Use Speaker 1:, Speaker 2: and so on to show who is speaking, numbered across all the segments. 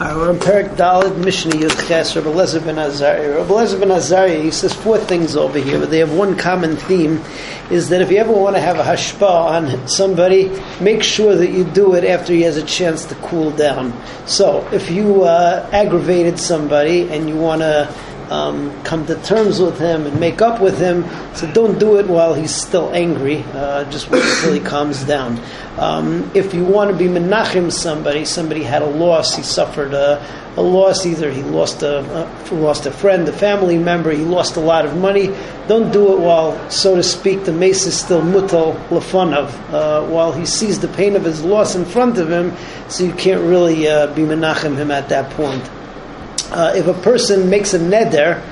Speaker 1: In Perik Dalid Mishnah Yud Ches, Rabbi Lezer ben Azariah. Rabbi Lezer ben Azariah, he says four things over here, but they have one common theme, is that if you ever want to have a hashpa on somebody, make sure that you do it after he has a chance to cool down. So, if you uh, aggravated somebody and you want to um, come to terms with him and make up with him. So don't do it while he's still angry. Uh, just wait until he calms down. Um, if you want to be menachim somebody, somebody had a loss, he suffered a, a loss. Either he lost a, a, lost a friend, a family member, he lost a lot of money. Don't do it while, so to speak, the mace is still mutal lefanav, uh, while he sees the pain of his loss in front of him. So you can't really uh, be menachim him at that point uh, if a person makes a neder,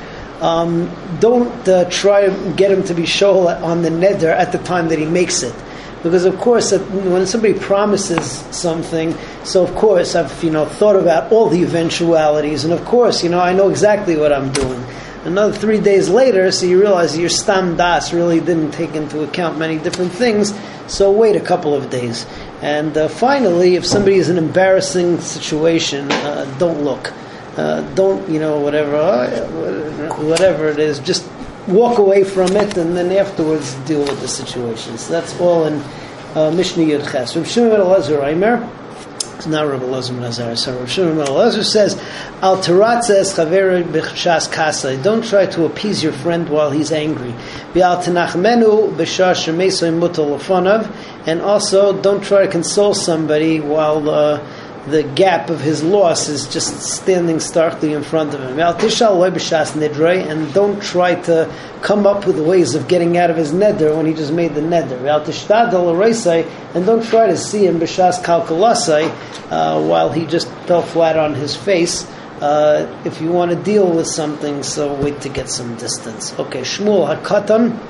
Speaker 1: um, don't uh, try to get him to be shol on the neder at the time that he makes it. Because of course, when somebody promises something, so of course I've you know thought about all the eventualities, and of course you know I know exactly what I'm doing. Another three days later, so you realize your stam das really didn't take into account many different things. So wait a couple of days, and uh, finally, if somebody is in an embarrassing situation, uh, don't look. Uh, don't you know whatever uh, whatever it is just walk away from it and then afterwards deal with the situation. So that's all in uh, Mishnah Yud Ches. Rav Shimon Elazar Aimer it's not Rav Elazar ben Azar so Rav Shimon Elazar says Al teratzes chaveri b'chshas kasa don't try to appease your friend while he's angry. Bi'al tenachmenu b'shar shemesoy mutal lefanav. And also don't try to console somebody while uh, the gap of his loss is just standing starkly in front of him. And don't try to come up with ways of getting out of his neder when he just made the neder. And don't try to see him b'shas kalkulasai uh, while he just fell flat on his face. Uh, if you want to deal with something, so wait to get some distance. Okay, Shmuel Hakatan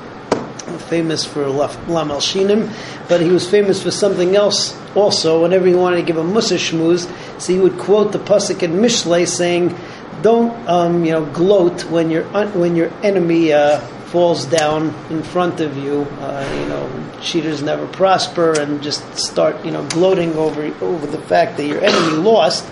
Speaker 1: famous for Lam Al Shinim, but he was famous for something else also. Whenever he wanted to give a mussar shmuz, so he would quote the pasuk in Mishlei saying, "Don't um, you know gloat when your when your enemy uh, falls down in front of you. Uh, you know, cheaters never prosper, and just start you know gloating over over the fact that your enemy lost."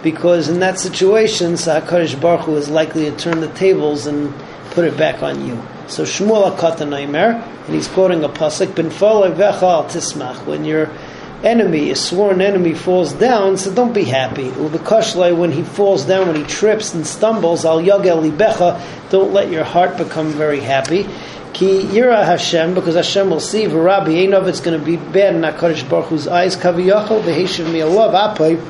Speaker 1: Because in that situation, Hakadosh Baruch Hu is likely to turn the tables and put it back on you. So Shmuel Akatanaimer, and he's quoting a pasuk, Ben vechal tismach. When your enemy, a sworn enemy, falls down, so don't be happy. When he falls down, when he trips and stumbles, al yagel libecha, don't let your heart become very happy. Ki yira Hashem, because Hashem will see, v'rabi, ain't of it's going to be bad in HaKadosh Baruch Hu's eyes, kaviyachol, v'heshiv mi alav apay,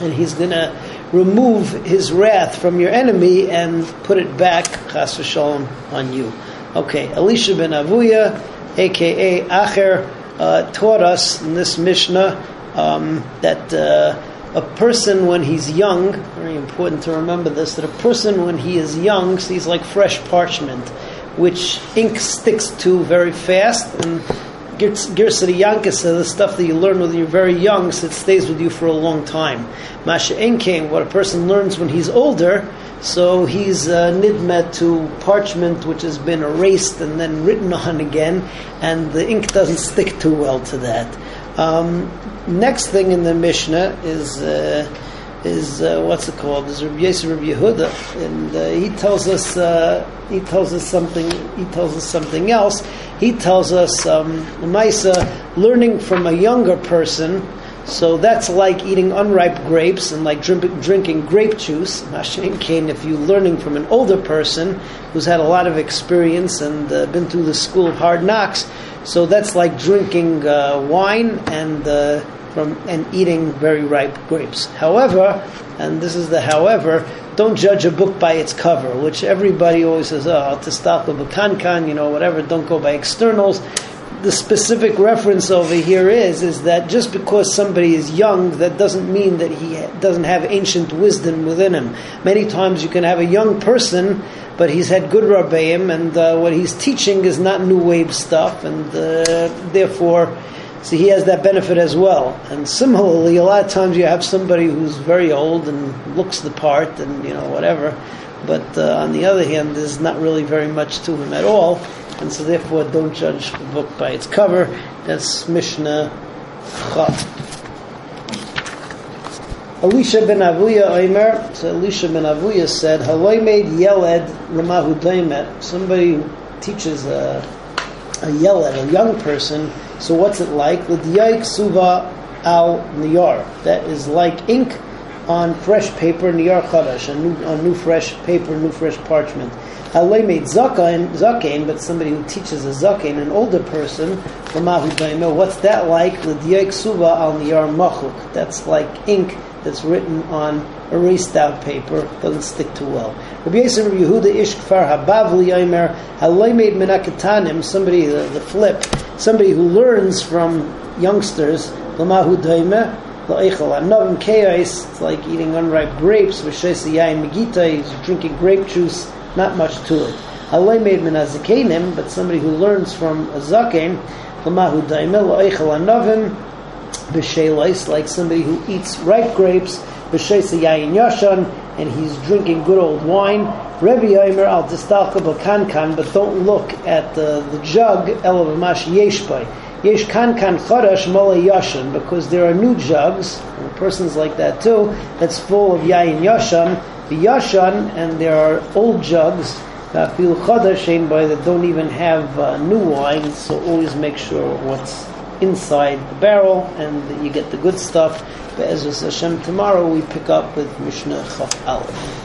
Speaker 1: and he's going to remove his wrath from your enemy and put it back, chas v'shalom, on you. Okay, Elisha ben Avuya, aka Acher, uh, taught us in this Mishnah um, that uh, a person when he's young, very important to remember this, that a person when he is young sees like fresh parchment, which ink sticks to very fast and Girsari Yankis, the stuff that you learn when you're very young, so it stays with you for a long time. Masha Enking, what a person learns when he's older, so he's uh, nidmet to parchment which has been erased and then written on again, and the ink doesn't stick too well to that. Um, next thing in the Mishnah is. Uh, is uh, what's it called? Is Rabbi Yisrael Rabbi Yehuda, and uh, he tells us uh, he tells us something. He tells us something else. He tells us um, learning from a younger person. So that's like eating unripe grapes and like drink, drinking grape juice. Mashin Kane, if you're learning from an older person who's had a lot of experience and uh, been through the school of hard knocks, so that's like drinking uh, wine and uh, from and eating very ripe grapes. However, and this is the however, don't judge a book by its cover, which everybody always says, oh, tistachel b'kankan, you know, whatever, don't go by externals. The specific reference over here is is that just because somebody is young, that doesn't mean that he doesn't have ancient wisdom within him. Many times you can have a young person, but he's had good rabbeim, and uh, what he's teaching is not new wave stuff, and uh, therefore so he has that benefit as well. And similarly, a lot of times you have somebody who's very old and looks the part and, you know, whatever. But uh, on the other hand, there's not really very much to him at all. And so therefore, don't judge the book by its cover. That's Mishnah Chaf. Elisha ben Avuya Omer, so Elisha ben Avuya said, Haloi made Yeled Lamahu. Somebody teaches a, a yell at a young person, so what's it like? L'diyaik suva al niyar. That is like ink on fresh paper, niyar chadash, a new, on new fresh paper, new fresh parchment. Haloi made zakain, but somebody who teaches a zakain, an older person, what's that like? L'diyaik suva al niyar machuk. That's like ink that's written on erased out paper doesn't stick too well. Rabbi Yisrael Yehuda Ish Kfar Habavli Yomer Halay made Menakatanim, somebody the, the flip, somebody who learns from youngsters Lamahu Daime Anovim Keis. It's like eating unripe grapes. V'Shes Yain Megita. He's drinking grape juice. Not much to it. Halay made Menazakenim, but somebody who learns from a zaken Lamahu Daime La'echel Anovim b'shelis, like somebody who eats ripe grapes, b'sheisa yayin yashan, and he's drinking good old wine. Rebbe Yomer al b'kankan, but don't look at the, the jug, elavamash yeshbay. Yesh kankan chadash mola yashan, because there are new jugs, and person's like that too, that's full of yayin yashan, the yashan, and there are old jugs, that feel chadash, by that don't even have uh, new wine, so always make sure what's inside the barrel, and you get the good stuff. But as Hashem, tomorrow we pick up with Mishnah Chaf Aleph.